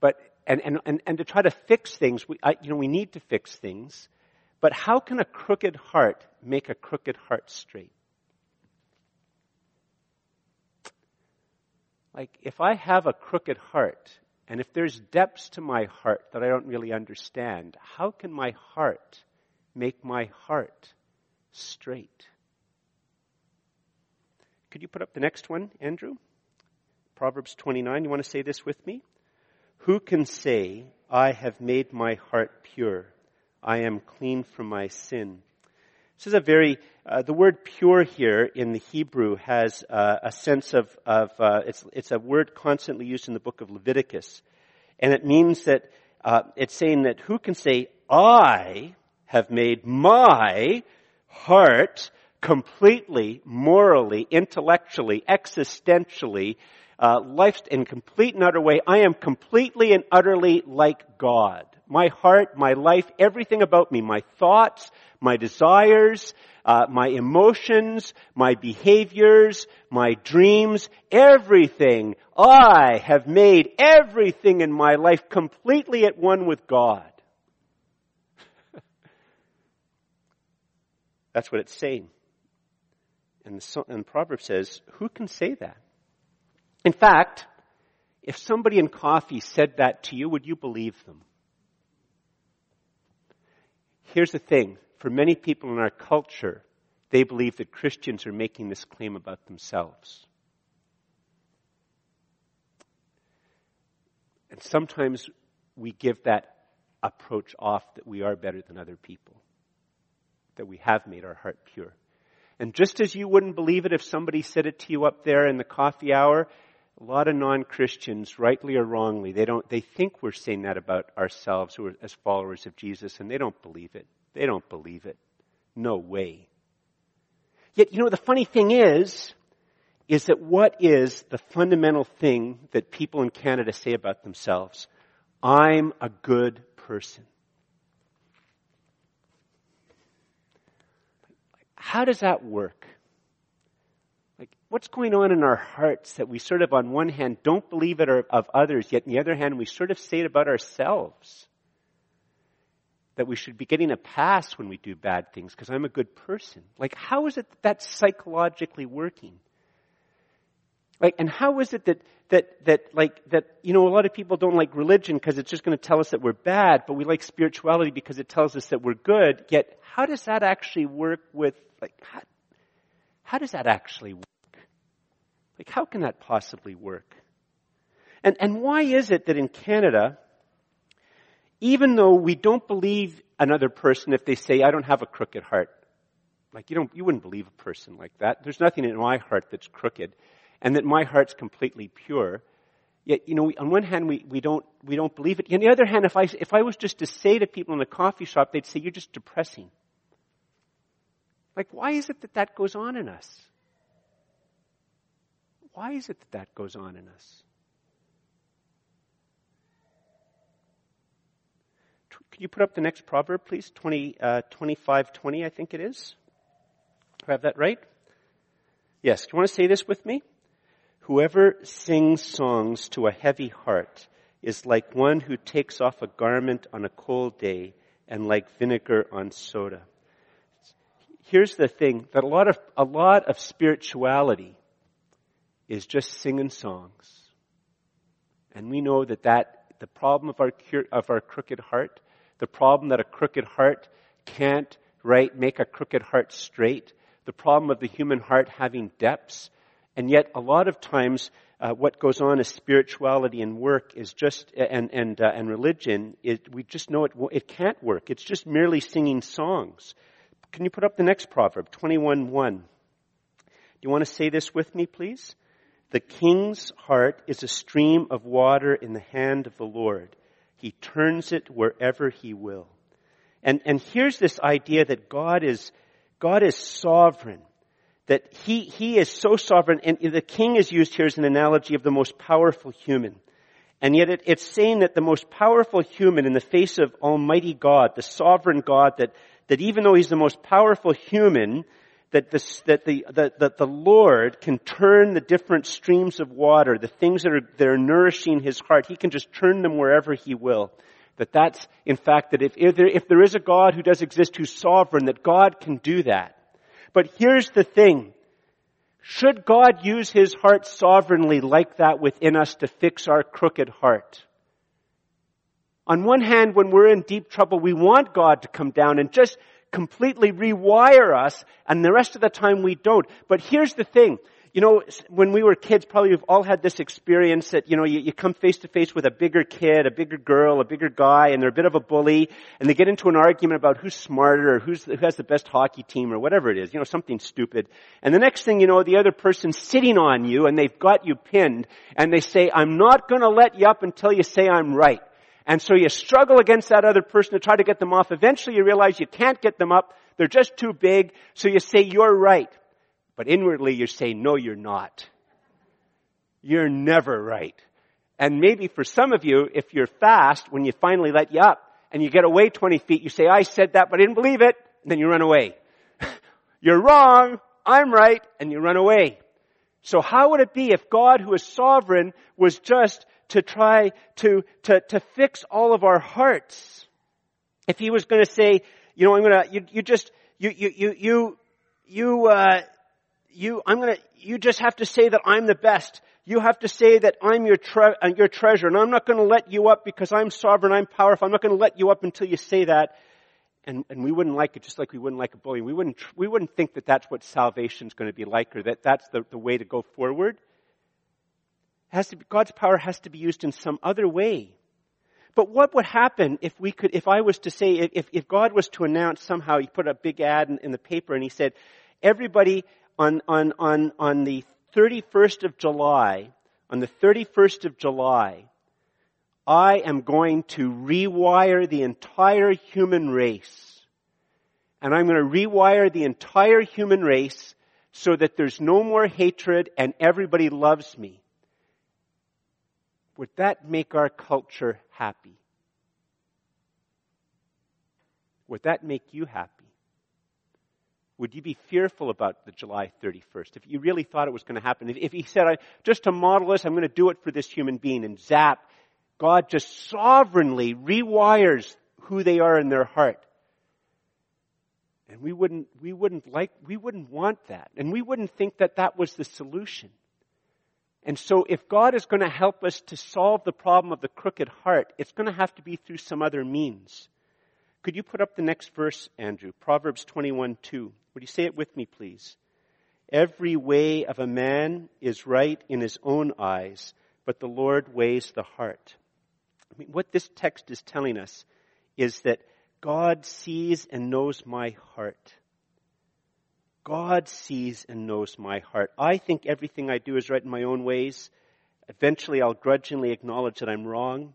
But, and, and, and, and to try to fix things, we, I, you know, we need to fix things. But how can a crooked heart make a crooked heart straight? Like, if I have a crooked heart, and if there's depths to my heart that I don't really understand, how can my heart make my heart straight? Could you put up the next one, Andrew? Proverbs 29. You want to say this with me? Who can say, I have made my heart pure? I am clean from my sin. This is a very, uh, the word pure here in the Hebrew has uh, a sense of, of uh, it's, it's a word constantly used in the book of Leviticus. And it means that uh, it's saying that who can say, I have made my heart completely, morally, intellectually, existentially, uh, life in complete and utter way. I am completely and utterly like God my heart, my life, everything about me, my thoughts, my desires, uh, my emotions, my behaviors, my dreams, everything. I have made everything in my life completely at one with God. That's what it's saying. And the, and says, who can say that? In fact, if somebody in coffee said that to you, would you believe them? Here's the thing. For many people in our culture, they believe that Christians are making this claim about themselves. And sometimes we give that approach off that we are better than other people, that we have made our heart pure. And just as you wouldn't believe it if somebody said it to you up there in the coffee hour, a lot of non-Christians, rightly or wrongly, they don't, they think we're saying that about ourselves who are, as followers of Jesus and they don't believe it. They don't believe it. No way. Yet, you know, the funny thing is, is that what is the fundamental thing that people in Canada say about themselves? I'm a good person. How does that work? What's going on in our hearts that we sort of, on one hand, don't believe it of others, yet on the other hand, we sort of say it about ourselves? That we should be getting a pass when we do bad things because I'm a good person. Like, how is it that that's psychologically working? Like, and how is it that, that, that, like, that, you know, a lot of people don't like religion because it's just going to tell us that we're bad, but we like spirituality because it tells us that we're good, yet how does that actually work with, like, how, how does that actually work? Like, how can that possibly work? And, and why is it that in Canada, even though we don't believe another person if they say, I don't have a crooked heart, like you don't, you wouldn't believe a person like that. There's nothing in my heart that's crooked and that my heart's completely pure. Yet, you know, on one hand, we, we don't, we don't believe it. On the other hand, if I, if I was just to say to people in the coffee shop, they'd say, you're just depressing. Like, why is it that that goes on in us? Why is it that that goes on in us? Can you put up the next proverb, please? 20, uh, 25, 20, I think it is. Do I have that right? Yes. Do you want to say this with me? Whoever sings songs to a heavy heart is like one who takes off a garment on a cold day and like vinegar on soda here's the thing that a lot of, a lot of spirituality is just singing songs. And we know that that, the problem of our, of our crooked heart, the problem that a crooked heart can't, right, make a crooked heart straight, the problem of the human heart having depths, and yet a lot of times uh, what goes on is spirituality and work is just and and uh, and religion. It, we just know it it can't work. It's just merely singing songs. Can you put up the next proverb, 21:1? Do you want to say this with me, please? The king's heart is a stream of water in the hand of the Lord. He turns it wherever he will. And, and here's this idea that God is, God is sovereign. That he, he is so sovereign, and the king is used here as an analogy of the most powerful human. And yet it, it's saying that the most powerful human in the face of Almighty God, the sovereign God that, that even though he's the most powerful human, that, this, that, the, that, that the Lord can turn the different streams of water, the things that are, that are nourishing his heart, he can just turn them wherever he will. That that's, in fact, that if, if, there, if there is a God who does exist who's sovereign, that God can do that. But here's the thing. Should God use his heart sovereignly like that within us to fix our crooked heart? On one hand, when we're in deep trouble, we want God to come down and just completely rewire us, and the rest of the time we don't. But here's the thing. You know, when we were kids, probably we've all had this experience that, you know, you, you come face to face with a bigger kid, a bigger girl, a bigger guy, and they're a bit of a bully, and they get into an argument about who's smarter or who's, who has the best hockey team or whatever it is, you know, something stupid. And the next thing you know, the other person's sitting on you and they've got you pinned, and they say, I'm not gonna let you up until you say I'm right. And so you struggle against that other person to try to get them off. Eventually you realize you can't get them up. They're just too big. So you say, you're right. But inwardly you say, no, you're not. You're never right. And maybe for some of you, if you're fast, when you finally let you up and you get away 20 feet, you say, I said that, but I didn't believe it. And then you run away. you're wrong. I'm right. And you run away. So how would it be if God, who is sovereign, was just to try to, to, to fix all of our hearts. If he was going to say, you know, I'm going to, you, you just, you, you, you, you, you, uh, you, I'm going to, you just have to say that I'm the best. You have to say that I'm your, tre- uh, your treasure, and I'm not going to let you up because I'm sovereign, I'm powerful. I'm not going to let you up until you say that. And, and we wouldn't like it just like we wouldn't like a bully. We wouldn't, we wouldn't think that that's what salvation's going to be like or that that's the, the way to go forward has to be, God's power has to be used in some other way. But what would happen if we could, if I was to say, if, if God was to announce somehow, he put a big ad in, in the paper and he said, everybody on, on, on, on the 31st of July, on the 31st of July, I am going to rewire the entire human race. And I'm going to rewire the entire human race so that there's no more hatred and everybody loves me would that make our culture happy? Would that make you happy? Would you be fearful about the July 31st if you really thought it was going to happen? If, if he said, just to model this, I'm going to do it for this human being and zap, God just sovereignly rewires who they are in their heart. And we wouldn't, we wouldn't like, we wouldn't want that. And we wouldn't think that that was the solution. And so if God is going to help us to solve the problem of the crooked heart, it's going to have to be through some other means. Could you put up the next verse, Andrew? Proverbs 21 2. Would you say it with me, please? Every way of a man is right in his own eyes, but the Lord weighs the heart. I mean, what this text is telling us is that God sees and knows my heart. God sees and knows my heart. I think everything I do is right in my own ways. Eventually I'll grudgingly acknowledge that I'm wrong.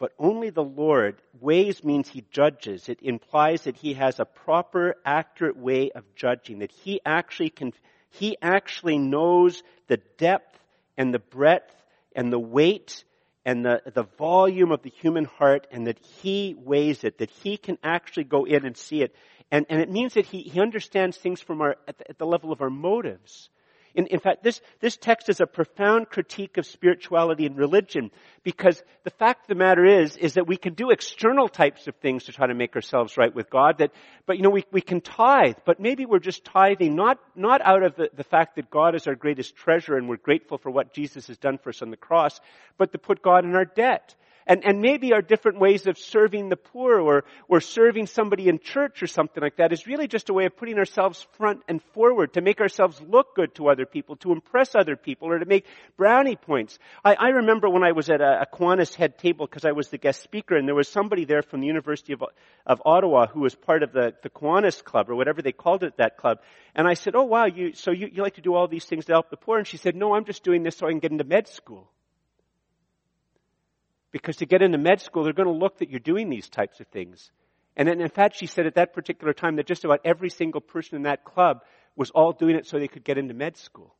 But only the Lord, weighs means He judges. It implies that He has a proper, accurate way of judging, that He actually can, He actually knows the depth and the breadth and the weight and the, the volume of the human heart and that he weighs it, that he can actually go in and see it. And, and it means that he, he understands things from our, at the, at the level of our motives. In, in fact, this, this text is a profound critique of spirituality and religion because the fact of the matter is, is that we can do external types of things to try to make ourselves right with God that, but you know, we, we can tithe, but maybe we're just tithing not, not out of the, the fact that God is our greatest treasure and we're grateful for what Jesus has done for us on the cross, but to put God in our debt. And, and maybe our different ways of serving the poor or, or serving somebody in church or something like that is really just a way of putting ourselves front and forward to make ourselves look good to other people, to impress other people, or to make brownie points. I, I remember when I was at a, a Kiwanis head table because I was the guest speaker and there was somebody there from the University of, of Ottawa who was part of the, the Kiwanis club or whatever they called it, that club. And I said, oh wow, you, so you, you like to do all these things to help the poor? And she said, no, I'm just doing this so I can get into med school. Because to get into med school, they're going to look that you're doing these types of things. And in fact, she said at that particular time that just about every single person in that club was all doing it so they could get into med school.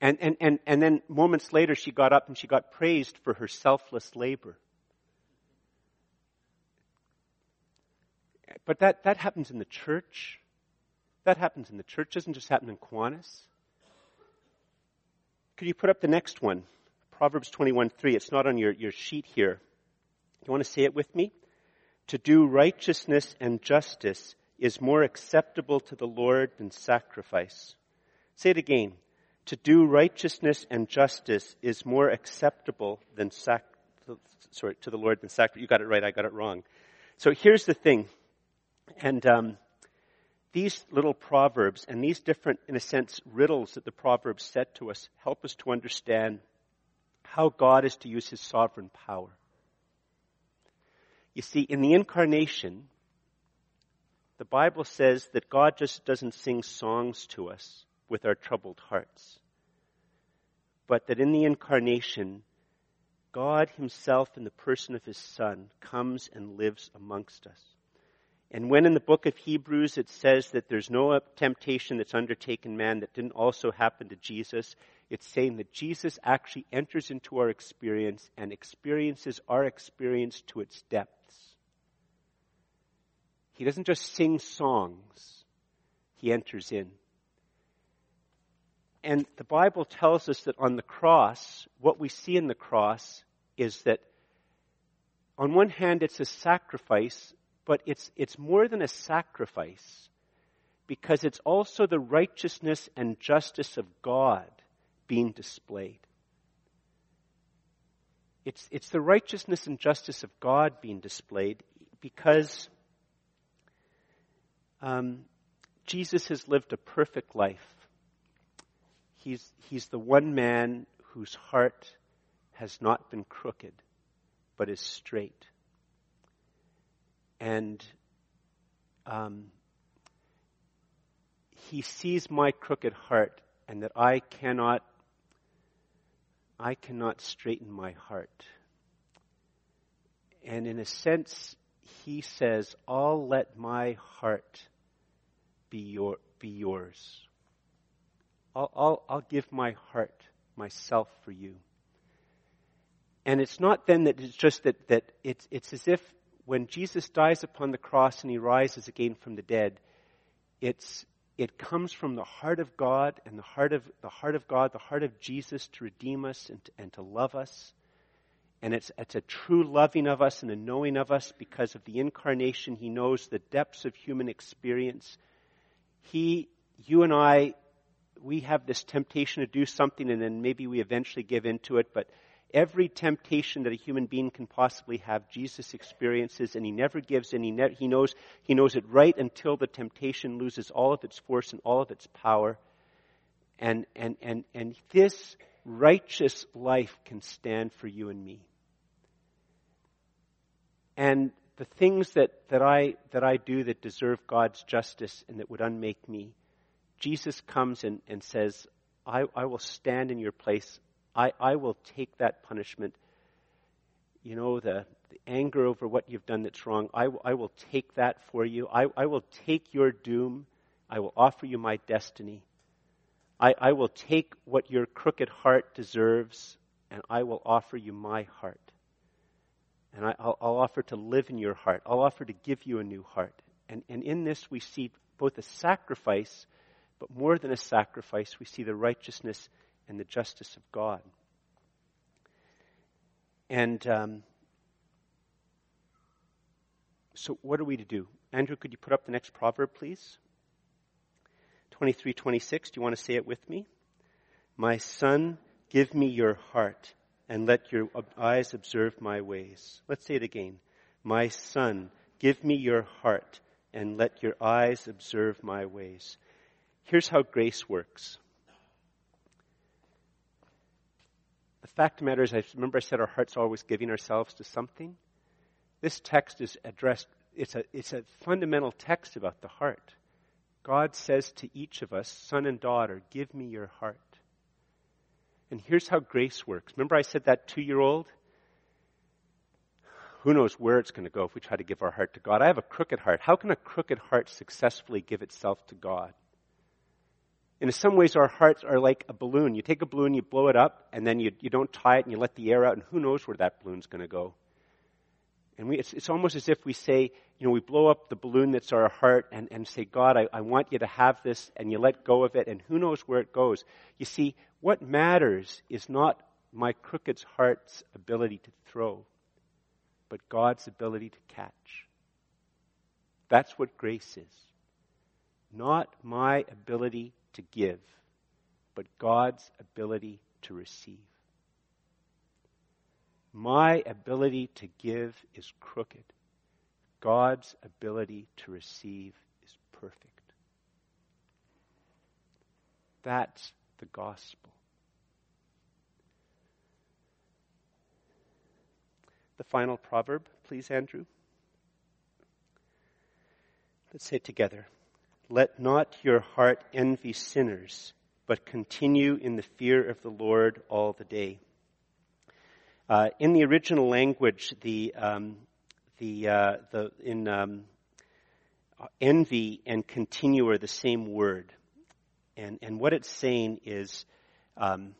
And, and, and, and then moments later, she got up and she got praised for her selfless labor. But that, that happens in the church. That happens in the church. It doesn't just happen in Kiwanis. Could you put up the next one? Proverbs 21 3. It's not on your, your sheet here. You want to say it with me? To do righteousness and justice is more acceptable to the Lord than sacrifice. Say it again. To do righteousness and justice is more acceptable than sac, sorry, to the Lord than sacrifice. You got it right. I got it wrong. So here's the thing. And, um, these little proverbs and these different, in a sense, riddles that the proverbs set to us help us to understand how God is to use his sovereign power. You see, in the incarnation, the Bible says that God just doesn't sing songs to us with our troubled hearts, but that in the incarnation, God himself in the person of his son comes and lives amongst us. And when in the book of Hebrews it says that there's no temptation that's undertaken man that didn't also happen to Jesus, it's saying that Jesus actually enters into our experience and experiences our experience to its depths. He doesn't just sing songs, he enters in. And the Bible tells us that on the cross, what we see in the cross is that on one hand it's a sacrifice, but it's, it's more than a sacrifice because it's also the righteousness and justice of God being displayed. It's, it's the righteousness and justice of God being displayed because um, Jesus has lived a perfect life. He's, he's the one man whose heart has not been crooked, but is straight. And um, he sees my crooked heart and that I cannot I cannot straighten my heart. And in a sense, he says, I'll let my heart be, your, be yours. I'll, I'll, I'll give my heart, myself for you. And it's not then that it's just that, that it's, it's as if when Jesus dies upon the cross and he rises again from the dead, it's, it comes from the heart of God and the heart of, the heart of God, the heart of Jesus to redeem us and to, and to love us. And it's, it's a true loving of us and a knowing of us because of the incarnation. He knows the depths of human experience. He, you and I, we have this temptation to do something and then maybe we eventually give into it, but Every temptation that a human being can possibly have, Jesus experiences, and he never gives in. He, ne- he, knows, he knows it right until the temptation loses all of its force and all of its power. And, and, and, and this righteous life can stand for you and me. And the things that, that, I, that I do that deserve God's justice and that would unmake me, Jesus comes and, and says, I, I will stand in your place. I, I will take that punishment. You know, the, the anger over what you've done that's wrong, I, I will take that for you. I, I will take your doom. I will offer you my destiny. I, I will take what your crooked heart deserves, and I will offer you my heart. And I, will offer to live in your heart. I'll offer to give you a new heart. And, and in this, we see both a sacrifice, but more than a sacrifice, we see the righteousness and the justice of God. And um, so, what are we to do? Andrew, could you put up the next proverb, please? 23 26. Do you want to say it with me? My son, give me your heart, and let your eyes observe my ways. Let's say it again. My son, give me your heart, and let your eyes observe my ways. Here's how grace works. The fact of the matter is, I remember I said our hearts always giving ourselves to something. This text is addressed, it's a, it's a fundamental text about the heart. God says to each of us, son and daughter, give me your heart. And here's how grace works. Remember I said that two year old? Who knows where it's going to go if we try to give our heart to God? I have a crooked heart. How can a crooked heart successfully give itself to God? In some ways, our hearts are like a balloon. You take a balloon, you blow it up, and then you, you don't tie it, and you let the air out, and who knows where that balloon's going to go. And we, it's, it's almost as if we say, you know, we blow up the balloon that's our heart and, and say, God, I, I want you to have this, and you let go of it, and who knows where it goes. You see, what matters is not my crooked heart's ability to throw, but God's ability to catch. That's what grace is. Not my ability to give, but God's ability to receive. My ability to give is crooked. God's ability to receive is perfect. That's the gospel. The final proverb, please, Andrew. Let's say it together. Let not your heart envy sinners, but continue in the fear of the Lord all the day. Uh, in the original language, the um, the uh, the in um, envy and continue are the same word, and and what it's saying is um,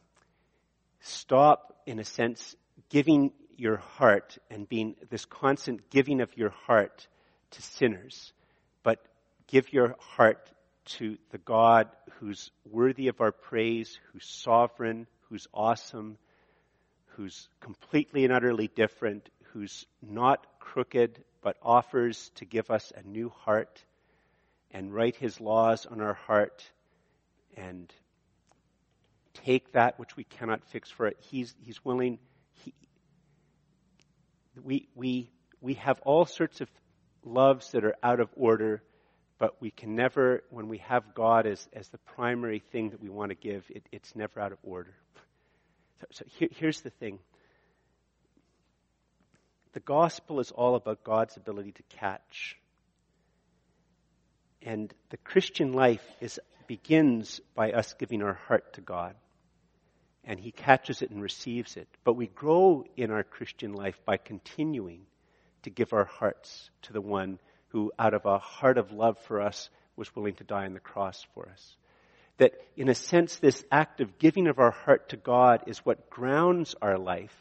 stop in a sense giving your heart and being this constant giving of your heart to sinners, but give your heart to the God who's worthy of our praise, who's sovereign, who's awesome, who's completely and utterly different, who's not crooked, but offers to give us a new heart and write his laws on our heart and take that which we cannot fix for it. He's, he's willing. He, we, we, we have all sorts of loves that are out of order but we can never, when we have God as, as the primary thing that we want to give, it, it's never out of order. So, so here, here's the thing the gospel is all about God's ability to catch. And the Christian life is, begins by us giving our heart to God. And He catches it and receives it. But we grow in our Christian life by continuing to give our hearts to the one who, out of a heart of love for us, was willing to die on the cross for us. That, in a sense, this act of giving of our heart to God is what grounds our life,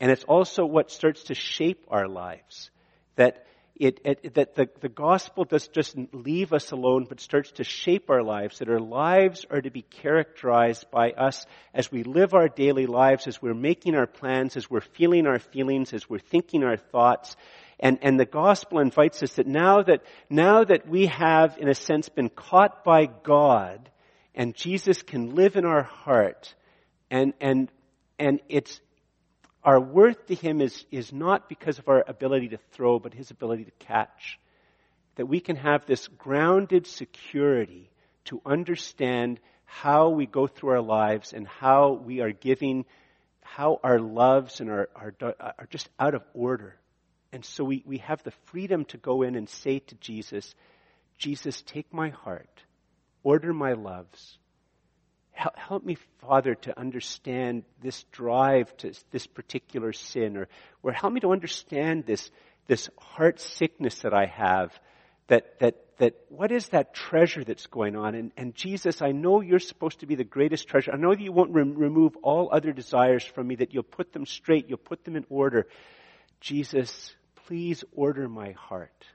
and it's also what starts to shape our lives. that it, it, that the, the gospel does just leave us alone, but starts to shape our lives, that our lives are to be characterized by us as we live our daily lives, as we're making our plans, as we're feeling our feelings, as we're thinking our thoughts. And, and the gospel invites us that now that, now that we have, in a sense, been caught by God, and Jesus can live in our heart, and, and, and it's, our worth to Him is, is not because of our ability to throw, but His ability to catch. That we can have this grounded security to understand how we go through our lives and how we are giving, how our loves and our, our are just out of order. And so we, we have the freedom to go in and say to Jesus, Jesus, take my heart, order my loves, Help me, Father, to understand this drive to this particular sin, or, or help me to understand this, this heart sickness that I have. That, that, that, what is that treasure that's going on? And, and Jesus, I know you're supposed to be the greatest treasure. I know that you won't re- remove all other desires from me, that you'll put them straight, you'll put them in order. Jesus, please order my heart.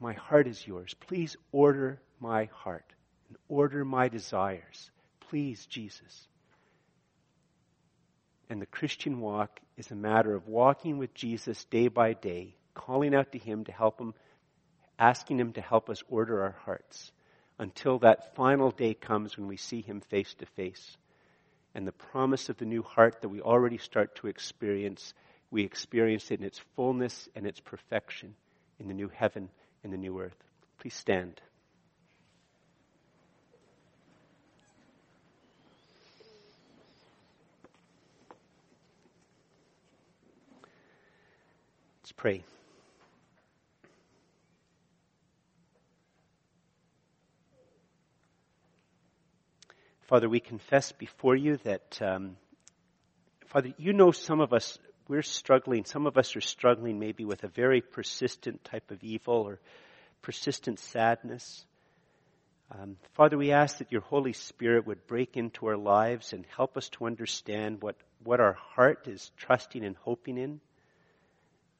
My heart is yours. Please order my heart and order my desires. Please, Jesus. And the Christian walk is a matter of walking with Jesus day by day, calling out to Him to help Him, asking Him to help us order our hearts until that final day comes when we see Him face to face. And the promise of the new heart that we already start to experience, we experience it in its fullness and its perfection in the new heaven and the new earth. Please stand. Let's pray. Father, we confess before you that, um, Father, you know some of us, we're struggling, some of us are struggling maybe with a very persistent type of evil or persistent sadness. Um, Father, we ask that your Holy Spirit would break into our lives and help us to understand what, what our heart is trusting and hoping in.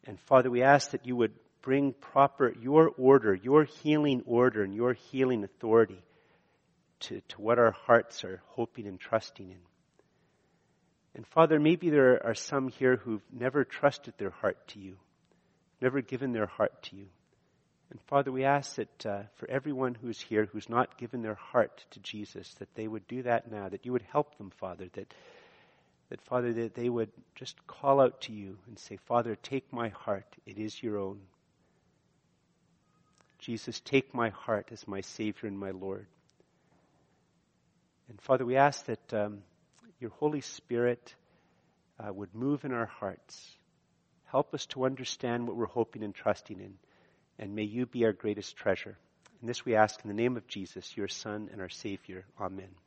And Father, we ask that you would bring proper, your order, your healing order and your healing authority to, to what our hearts are hoping and trusting in. And Father, maybe there are some here who've never trusted their heart to you, never given their heart to you. And Father, we ask that uh, for everyone who's here who's not given their heart to Jesus, that they would do that now, that you would help them, Father, that that, Father, that they would just call out to you and say, Father, take my heart. It is your own. Jesus, take my heart as my Savior and my Lord. And Father, we ask that um, your Holy Spirit uh, would move in our hearts. Help us to understand what we're hoping and trusting in. And may you be our greatest treasure. And this we ask in the name of Jesus, your Son and our Savior. Amen.